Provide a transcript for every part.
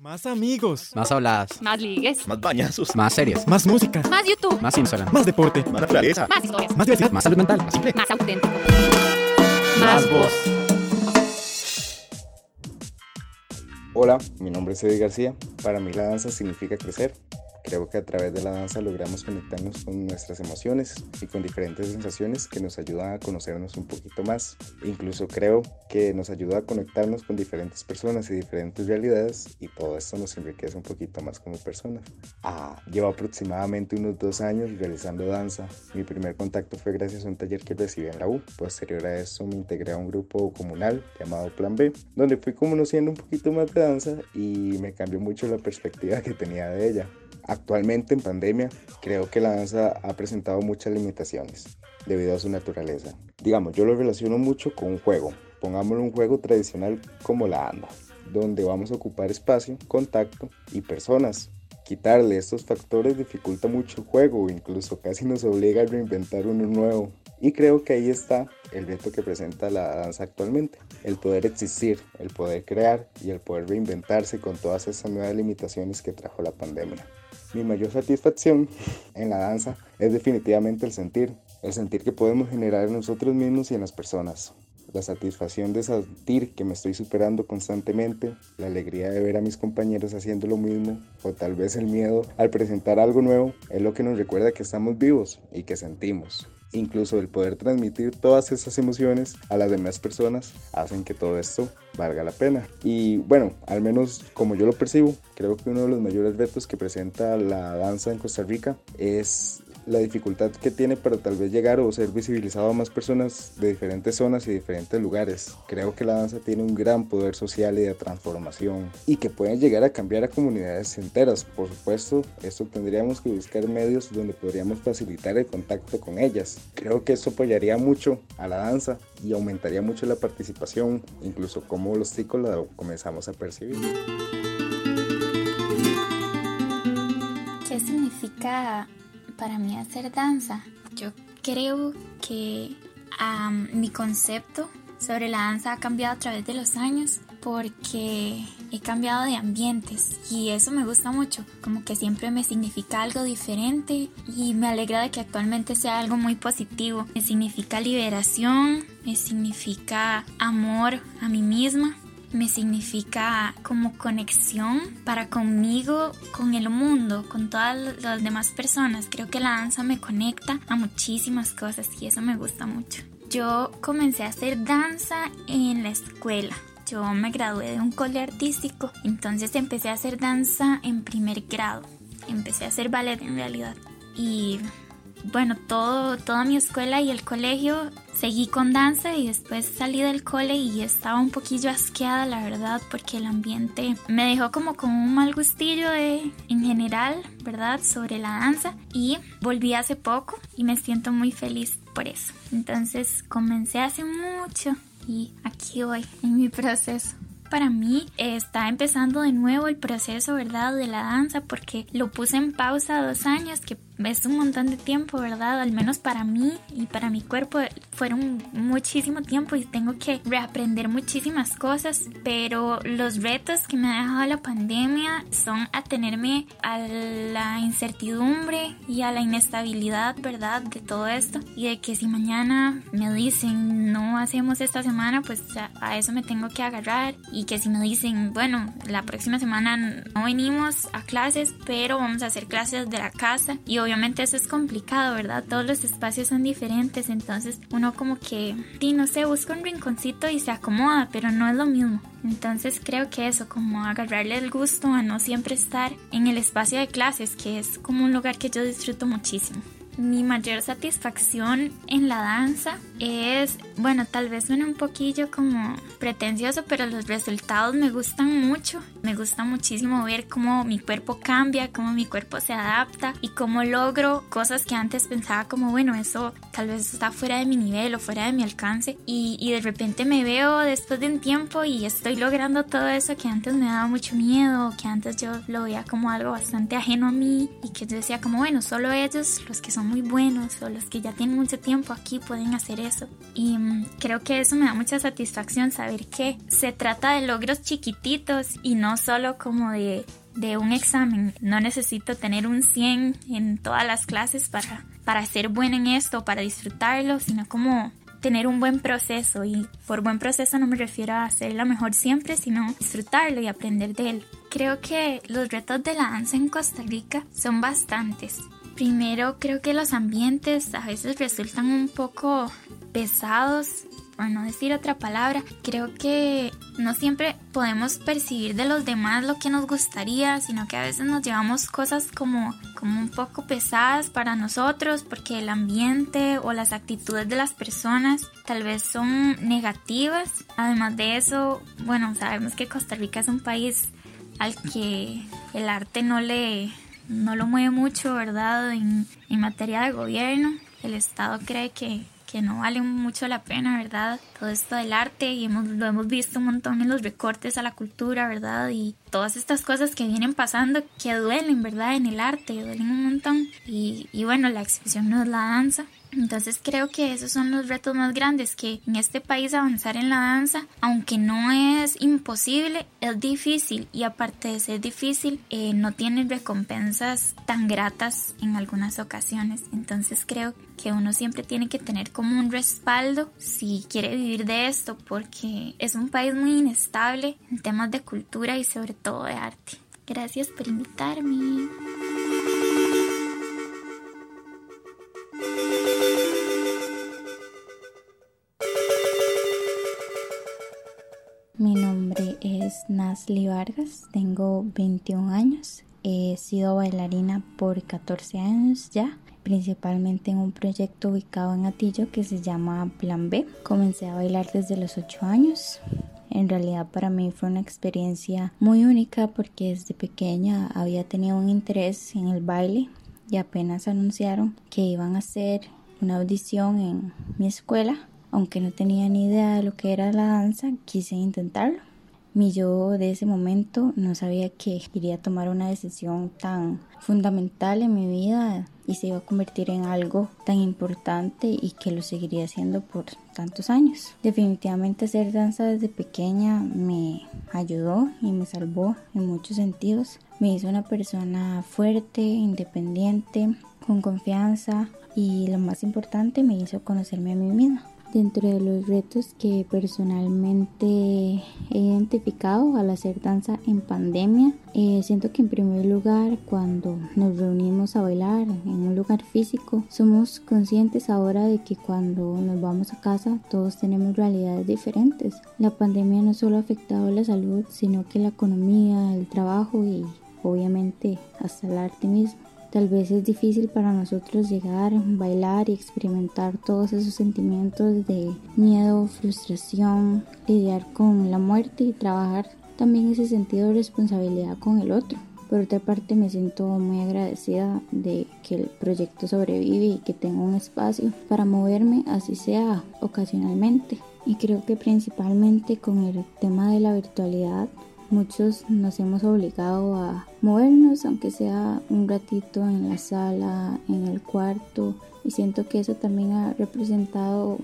Más amigos. Más habladas. Más ligues. Más bañazos. Más series. Más música. Más YouTube. Más Instagram. Más deporte. Más naturaleza. Más historias. Más diversidad. Más salud mental. Más simple. Más auténtico. Más voz. Hola, mi nombre es Eddie García. Para mí la danza significa crecer. Creo que a través de la danza logramos conectarnos con nuestras emociones y con diferentes sensaciones que nos ayudan a conocernos un poquito más. Incluso creo que nos ayuda a conectarnos con diferentes personas y diferentes realidades y todo esto nos enriquece un poquito más como personas. Ah, llevo aproximadamente unos dos años realizando danza. Mi primer contacto fue gracias a un taller que recibí en la U. Posterior a eso me integré a un grupo comunal llamado Plan B, donde fui conociendo un poquito más de danza y me cambió mucho la perspectiva que tenía de ella. Actualmente en pandemia creo que la danza ha presentado muchas limitaciones debido a su naturaleza. Digamos, yo lo relaciono mucho con un juego. Pongámoslo un juego tradicional como la anda, donde vamos a ocupar espacio, contacto y personas. Quitarle estos factores dificulta mucho el juego, incluso casi nos obliga a reinventar uno nuevo. Y creo que ahí está el reto que presenta la danza actualmente, el poder existir, el poder crear y el poder reinventarse con todas esas nuevas limitaciones que trajo la pandemia. Mi mayor satisfacción en la danza es definitivamente el sentir, el sentir que podemos generar en nosotros mismos y en las personas. La satisfacción de sentir que me estoy superando constantemente, la alegría de ver a mis compañeros haciendo lo mismo, o tal vez el miedo al presentar algo nuevo, es lo que nos recuerda que estamos vivos y que sentimos. Incluso el poder transmitir todas esas emociones a las demás personas hacen que todo esto valga la pena. Y bueno, al menos como yo lo percibo, creo que uno de los mayores retos que presenta la danza en Costa Rica es la dificultad que tiene para tal vez llegar o ser visibilizado a más personas de diferentes zonas y diferentes lugares. Creo que la danza tiene un gran poder social y de transformación y que puede llegar a cambiar a comunidades enteras. Por supuesto, esto tendríamos que buscar medios donde podríamos facilitar el contacto con ellas. Creo que esto apoyaría mucho a la danza y aumentaría mucho la participación, incluso como los chicos la comenzamos a percibir. ¿Qué significa para mí hacer danza? Yo creo que mi concepto sobre la danza ha cambiado a través de los años porque he cambiado de ambientes y eso me gusta mucho, como que siempre me significa algo diferente y me alegra de que actualmente sea algo muy positivo. Me significa liberación, me significa amor a mí misma me significa como conexión para conmigo, con el mundo, con todas las demás personas. Creo que la danza me conecta a muchísimas cosas y eso me gusta mucho. Yo comencé a hacer danza en la escuela. Yo me gradué de un cole artístico, entonces empecé a hacer danza en primer grado. Empecé a hacer ballet en realidad. Y bueno, todo, toda mi escuela y el colegio seguí con danza y después salí del cole y estaba un poquillo asqueada, la verdad, porque el ambiente me dejó como con un mal gustillo de, en general, ¿verdad?, sobre la danza y volví hace poco y me siento muy feliz por eso. Entonces comencé hace mucho y aquí voy en mi proceso para mí está empezando de nuevo el proceso, ¿verdad? De la danza porque lo puse en pausa dos años, que es un montón de tiempo, ¿verdad? Al menos para mí y para mi cuerpo fueron muchísimo tiempo y tengo que reaprender muchísimas cosas, pero los retos que me ha dejado la pandemia son atenerme a la incertidumbre y a la inestabilidad, ¿verdad? De todo esto y de que si mañana me dicen no hacemos esta semana, pues a, eso me tengo que agarrar y que si me dicen, bueno, la próxima semana no venimos a clases, pero vamos a hacer clases de la casa y obviamente eso es complicado, ¿verdad? Todos los espacios son diferentes, entonces uno como que, no sé, busca un rinconcito y se acomoda, pero no es lo mismo. Entonces creo que eso, como agarrarle el gusto a no siempre estar en el espacio de clases, que es como un lugar que yo disfruto muchísimo. Mi mayor satisfacción en la danza es, bueno, tal vez suena un poquillo como pretencioso, pero los resultados me gustan mucho. Me gusta muchísimo ver cómo mi cuerpo cambia, cómo mi cuerpo se adapta y cómo logro cosas que antes pensaba como, bueno, eso tal vez está fuera de mi nivel o fuera de mi alcance. Y, y de repente me veo después de un tiempo y estoy logrando todo eso que antes me daba mucho miedo, que antes yo lo veía como algo bastante ajeno a mí y que yo decía como, bueno, solo ellos, los que muy buenos o los que ya tienen mucho tiempo aquí pueden hacer eso. Y mm, creo que eso me da mucha satisfacción saber que se trata de logros chiquititos y no solo como de, de un examen. No necesito tener un 100 en todas las clases para, para ser buena en esto, para disfrutarlo, sino como tener un buen proceso y por buen proceso no me refiero a hacer la mejor siempre, sino disfrutarlo y aprender de él. Creo que los retos de la danza en Costa Rica son bastantes. Primero creo que los ambientes a veces resultan un poco pesados por no decir otra palabra, creo que no siempre podemos percibir de los demás lo que nos gustaría, sino que a veces nos llevamos cosas como, como un poco pesadas para nosotros porque el ambiente o las actitudes de las personas tal vez son negativas. Además de eso, bueno, sabemos que Costa Rica es un país al que el arte no le no lo mueve mucho, ¿verdad? En, en materia de gobierno. El Estado cree que que no vale mucho la pena, ¿verdad? Todo esto del arte y hemos, lo hemos visto un montón en los recortes a la cultura, ¿verdad? Y todas estas cosas que vienen pasando que duelen, ¿verdad? En el arte, duelen un montón. Y, y bueno, la exhibición no es la danza, entonces creo que esos son los retos más grandes, que en este país avanzar en la danza, aunque no es imposible, es difícil y aparte de ser difícil, eh, no tiene recompensas tan gratas en algunas ocasiones. Entonces creo que uno siempre tiene que tener como un respaldo si quiere vivir de esto, porque es un país muy inestable en temas de cultura y sobre todo de arte. Gracias por invitarme. Es Nasli Vargas, tengo 21 años, he sido bailarina por 14 años ya, principalmente en un proyecto ubicado en Atillo que se llama Plan B. Comencé a bailar desde los 8 años. En realidad para mí fue una experiencia muy única porque desde pequeña había tenido un interés en el baile y apenas anunciaron que iban a hacer una audición en mi escuela aunque no tenía ni idea de lo que era la danza, quise intentarlo. Mi yo de ese momento no sabía que quería tomar una decisión tan fundamental en mi vida y se iba a convertir en algo tan importante y que lo seguiría haciendo por tantos años. Definitivamente hacer danza desde pequeña me ayudó y me salvó en muchos sentidos. Me hizo una persona fuerte, independiente, con confianza y lo más importante me hizo conocerme a mí misma. Dentro de los retos que personalmente he identificado al hacer danza en pandemia, eh, siento que en primer lugar cuando nos reunimos a bailar en un lugar físico, somos conscientes ahora de que cuando nos vamos a casa todos tenemos realidades diferentes. La pandemia no solo ha afectado la salud, sino que la economía, el trabajo y obviamente hasta el arte mismo. Tal vez es difícil para nosotros llegar, bailar y experimentar todos esos sentimientos de miedo, frustración, lidiar con la muerte y trabajar también ese sentido de responsabilidad con el otro. Por otra parte me siento muy agradecida de que el proyecto sobrevive y que tengo un espacio para moverme así sea ocasionalmente. Y creo que principalmente con el tema de la virtualidad Muchos nos hemos obligado a movernos, aunque sea un ratito en la sala, en el cuarto, y siento que eso también ha representado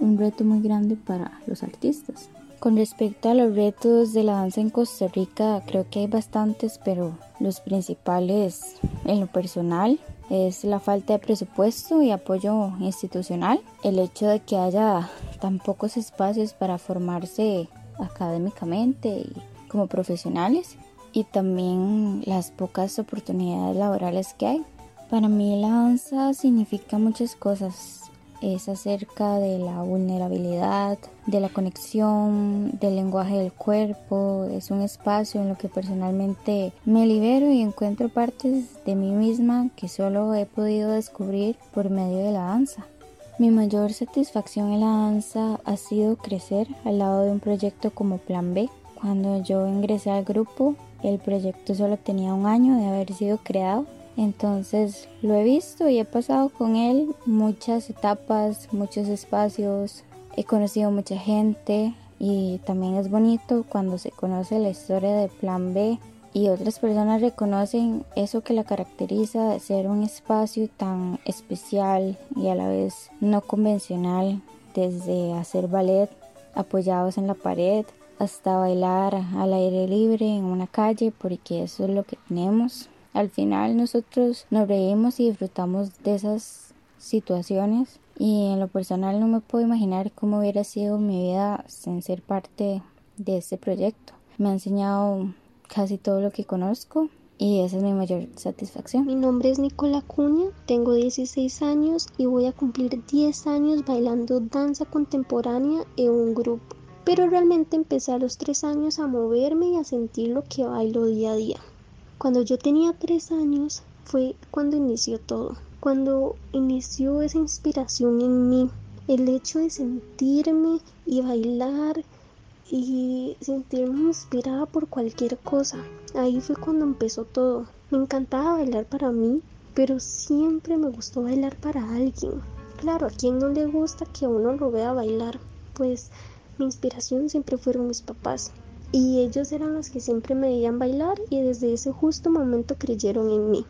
un reto muy grande para los artistas. Con respecto a los retos de la danza en Costa Rica, creo que hay bastantes, pero los principales en lo personal es la falta de presupuesto y apoyo institucional, el hecho de que haya tan pocos espacios para formarse académicamente y como profesionales y también las pocas oportunidades laborales que hay. Para mí la danza significa muchas cosas. Es acerca de la vulnerabilidad, de la conexión, del lenguaje del cuerpo. Es un espacio en lo que personalmente me libero y encuentro partes de mí misma que solo he podido descubrir por medio de la danza. Mi mayor satisfacción en la danza ha sido crecer al lado de un proyecto como Plan B, cuando yo ingresé al grupo, el proyecto solo tenía un año de haber sido creado. Entonces lo he visto y he pasado con él muchas etapas, muchos espacios. He conocido mucha gente y también es bonito cuando se conoce la historia de Plan B y otras personas reconocen eso que la caracteriza de ser un espacio tan especial y a la vez no convencional desde hacer ballet apoyados en la pared hasta bailar al aire libre en una calle porque eso es lo que tenemos. Al final nosotros nos reímos y disfrutamos de esas situaciones y en lo personal no me puedo imaginar cómo hubiera sido mi vida sin ser parte de este proyecto. Me ha enseñado casi todo lo que conozco y esa es mi mayor satisfacción. Mi nombre es Nicola Cuña, tengo 16 años y voy a cumplir 10 años bailando danza contemporánea en un grupo. Pero realmente empecé a los 3 años a moverme y a sentir lo que bailo día a día. Cuando yo tenía 3 años fue cuando inició todo, cuando inició esa inspiración en mí, el hecho de sentirme y bailar y sentirme inspirada por cualquier cosa. Ahí fue cuando empezó todo. Me encantaba bailar para mí, pero siempre me gustó bailar para alguien. Claro, a quien no le gusta que uno lo vea bailar, pues mi inspiración siempre fueron mis papás. Y ellos eran los que siempre me veían bailar y desde ese justo momento creyeron en mí.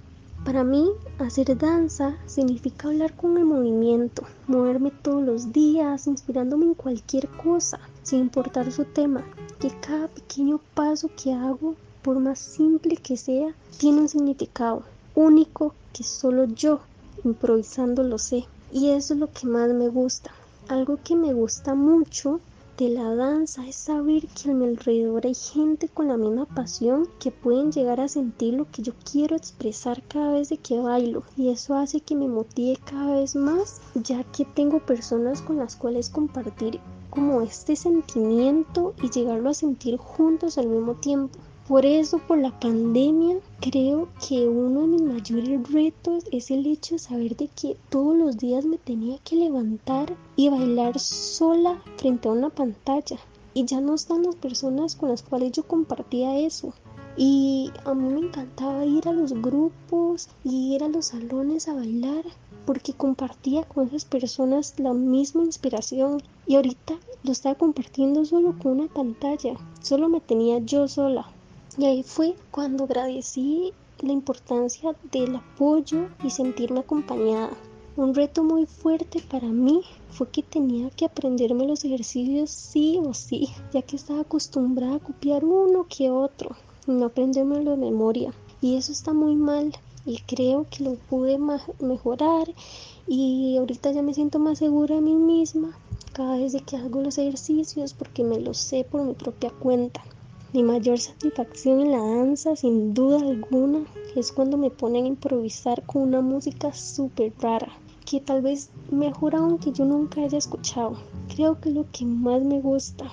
Para mí, hacer danza significa hablar con el movimiento, moverme todos los días, inspirándome en cualquier cosa, sin importar su tema, que cada pequeño paso que hago, por más simple que sea, tiene un significado único que solo yo, improvisando, lo sé. Y eso es lo que más me gusta. Algo que me gusta mucho de la danza es saber que a mi alrededor hay gente con la misma pasión que pueden llegar a sentir lo que yo quiero expresar cada vez de que bailo y eso hace que me motive cada vez más ya que tengo personas con las cuales compartir como este sentimiento y llegarlo a sentir juntos al mismo tiempo. Por eso, por la pandemia, creo que uno de mis mayores retos es el hecho de saber de que todos los días me tenía que levantar y bailar sola frente a una pantalla. Y ya no están las personas con las cuales yo compartía eso. Y a mí me encantaba ir a los grupos y ir a los salones a bailar porque compartía con esas personas la misma inspiración y ahorita lo estaba compartiendo solo con una pantalla, solo me tenía yo sola. Y ahí fue cuando agradecí la importancia del apoyo y sentirme acompañada. Un reto muy fuerte para mí fue que tenía que aprenderme los ejercicios sí o sí, ya que estaba acostumbrada a copiar uno que otro y no aprendérmelo de memoria. Y eso está muy mal y creo que lo pude mejorar y ahorita ya me siento más segura de mí misma cada vez que hago los ejercicios porque me los sé por mi propia cuenta. Mi mayor satisfacción en la danza, sin duda alguna, es cuando me ponen a improvisar con una música súper rara, que tal vez mejor aún que yo nunca haya escuchado. Creo que es lo que más me gusta,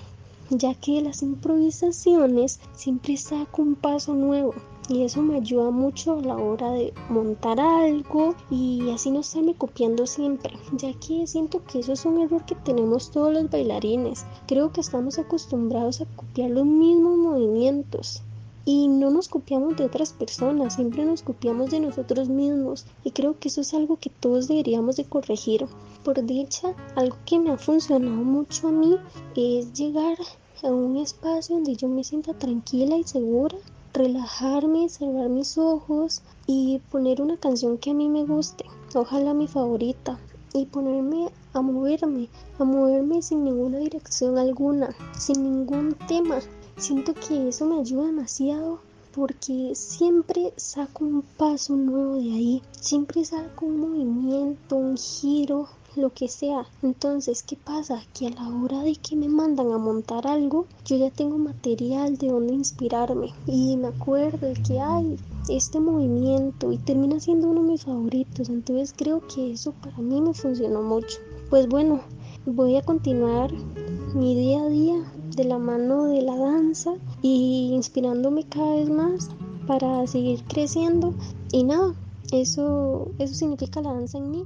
ya que las improvisaciones siempre saco un paso nuevo y eso me ayuda mucho a la hora de montar algo y así no estarme copiando siempre, ya que siento que eso es un error que tenemos todos los bailarines. Creo que estamos acostumbrados a copiar los mismos movimientos y no nos copiamos de otras personas, siempre nos copiamos de nosotros mismos y creo que eso es algo que todos deberíamos de corregir. Por dicha, algo que me ha funcionado mucho a mí es llegar a un espacio donde yo me sienta tranquila y segura relajarme, cerrar mis ojos y poner una canción que a mí me guste, ojalá mi favorita, y ponerme a moverme, a moverme sin ninguna dirección alguna, sin ningún tema. Siento que eso me ayuda demasiado porque siempre saco un paso nuevo de ahí, siempre saco un movimiento, un giro, lo que sea. Entonces, ¿qué pasa? Que a la hora de que me mandan a montar algo, yo ya tengo material de donde inspirarme y me acuerdo que hay este movimiento y termina siendo uno de mis favoritos. Entonces, creo que eso para mí me funcionó mucho. Pues bueno, voy a continuar mi día a día de la mano de la danza y inspirándome cada vez más para seguir creciendo y nada, eso eso significa la danza en mí.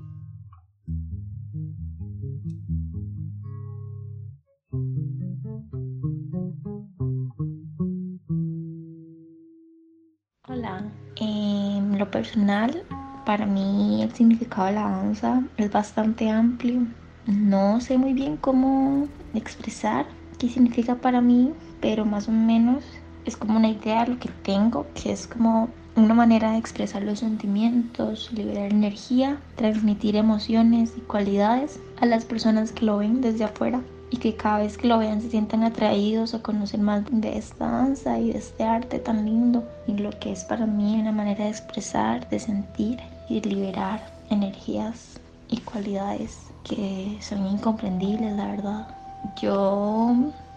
En lo personal, para mí el significado de la danza es bastante amplio. No sé muy bien cómo expresar qué significa para mí, pero más o menos es como una idea de lo que tengo, que es como una manera de expresar los sentimientos, liberar energía, transmitir emociones y cualidades a las personas que lo ven desde afuera y que cada vez que lo vean se sientan atraídos a conocer más de esta danza y de este arte tan lindo y lo que es para mí una manera de expresar, de sentir y de liberar energías y cualidades que son incomprendibles, la verdad. Yo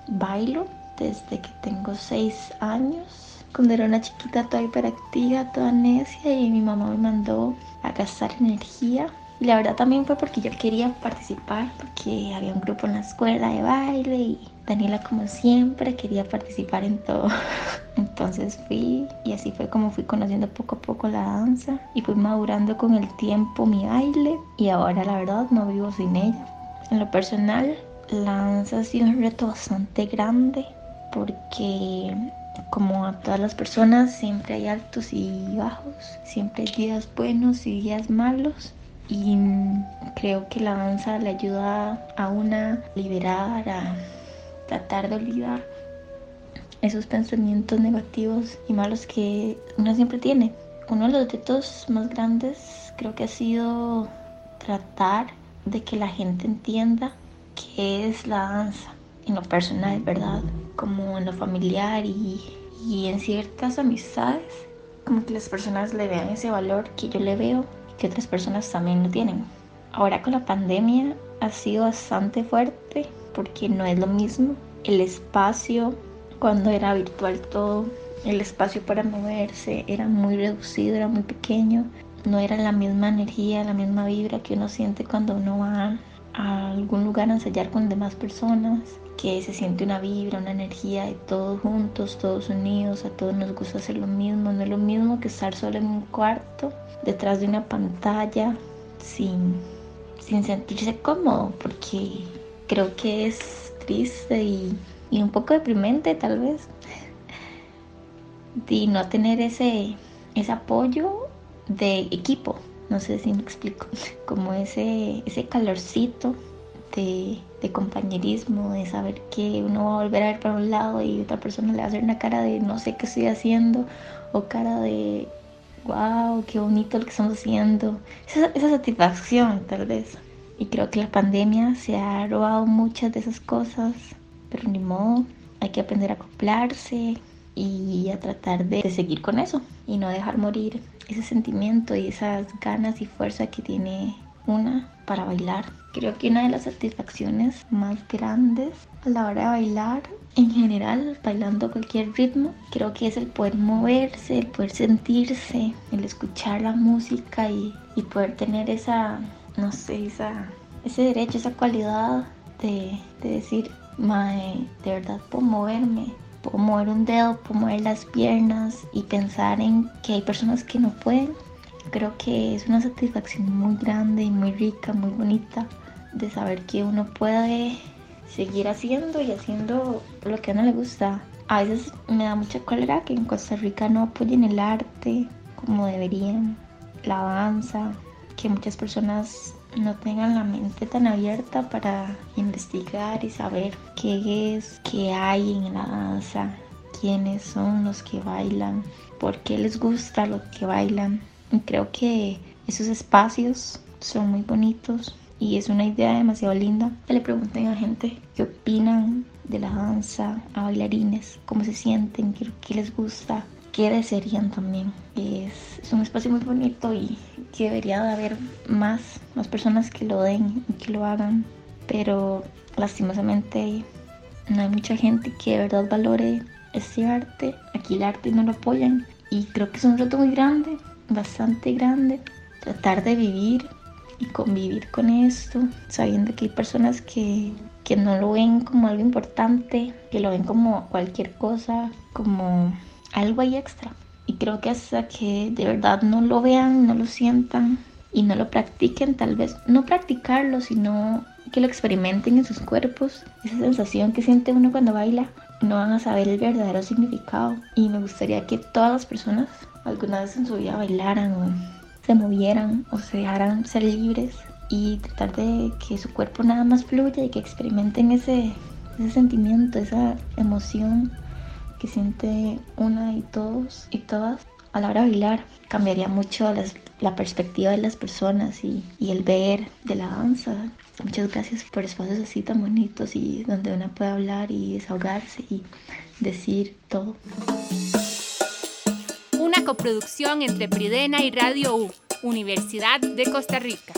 bailo desde que tengo seis años. Cuando era una chiquita toda hiperactiva, toda necia y mi mamá me mandó a gastar energía. Y la verdad también fue porque yo quería participar, porque había un grupo en la escuela de baile y Daniela como siempre quería participar en todo. Entonces fui y así fue como fui conociendo poco a poco la danza y fui madurando con el tiempo mi baile y ahora la verdad no vivo sin ella. En lo personal, la danza ha sido un reto bastante grande porque como a todas las personas siempre hay altos y bajos, siempre hay días buenos y días malos y creo que la danza le ayuda a una liberar, a tratar de olvidar esos pensamientos negativos y malos que uno siempre tiene. Uno de los retos más grandes creo que ha sido tratar de que la gente entienda qué es la danza en lo personal, ¿verdad? Como en lo familiar y, y en ciertas amistades, como que las personas le vean ese valor que yo le veo que otras personas también lo tienen. Ahora con la pandemia ha sido bastante fuerte porque no es lo mismo el espacio cuando era virtual todo, el espacio para moverse era muy reducido, era muy pequeño, no era la misma energía, la misma vibra que uno siente cuando uno va a algún lugar a ensayar con demás personas, que se siente una vibra, una energía de todos juntos, todos unidos, a todos nos gusta hacer lo mismo, no es lo mismo que estar solo en un cuarto, detrás de una pantalla, sin, sin sentirse cómodo, porque creo que es triste y y un poco deprimente tal vez. De no tener ese, ese apoyo de equipo. No sé si me explico. Como ese, ese calorcito de, de, compañerismo, de saber que uno va a volver a ver para un lado y otra persona le va a hacer una cara de no sé qué estoy haciendo o cara de wow, qué bonito lo que estamos haciendo. Esa, esa satisfacción tal vez. Y creo que la pandemia se ha robado muchas de esas cosas pero ni modo, hay que aprender a acoplarse y a tratar de, seguir con eso y no dejar morir ese sentimiento y esas ganas y fuerza que tiene una para bailar. Creo que una de las satisfacciones más grandes a la hora de bailar, en general, bailando cualquier ritmo, creo que es el poder moverse, el poder sentirse, el escuchar la música y, y poder tener esa, no sé, esa, ese derecho, esa cualidad de, de decir, Mae, de verdad puedo moverme, puedo mover un dedo, puedo mover las piernas y pensar en que hay personas que no pueden. Creo que es una satisfacción muy grande y muy rica, muy bonita de saber que uno puede seguir haciendo y haciendo lo que a uno le gusta. A veces me da mucha cólera que en Costa Rica no apoyen el arte como deberían, la danza, que muchas personas no tengan la mente tan abierta para investigar y saber qué es, qué hay en la danza, quiénes son los que bailan, por qué les gusta lo que bailan. Y creo que esos espacios son muy bonitos y es una idea demasiado linda que le pregunten a gente qué opinan de la danza, a bailarines, cómo se sienten, qué, qué les gusta, qué desearían también. Es, es, un espacio muy bonito y que debería de haber más, más personas que lo den y que lo hagan. Pero lastimosamente no hay mucha gente que de verdad valore este arte. Aquí el arte no lo apoyan. Y creo que es un reto muy grande, bastante grande. Tratar de vivir y convivir con esto, sabiendo que hay personas que, que no lo ven como algo importante, que lo ven como cualquier cosa, como algo ahí extra. Y creo que hasta que de verdad no lo vean, no lo sientan y no lo practiquen, tal vez no practicarlo, sino que lo experimenten en sus cuerpos, esa sensación que siente uno cuando baila, no van a saber el verdadero significado. Y me gustaría que todas las personas alguna vez en su vida bailaran o se movieran o se dejaran ser libres y tratar de que su cuerpo nada más fluya y que experimenten ese, ese sentimiento, esa emoción que siente una y todos y todas a la hora de bailar. Cambiaría mucho las, la perspectiva de las personas y, y, el ver de la danza. Muchas gracias por espacios así tan bonitos y donde una puede hablar y desahogarse y decir todo coproducción entre Pridena y Radio U, Universidad de Costa Rica.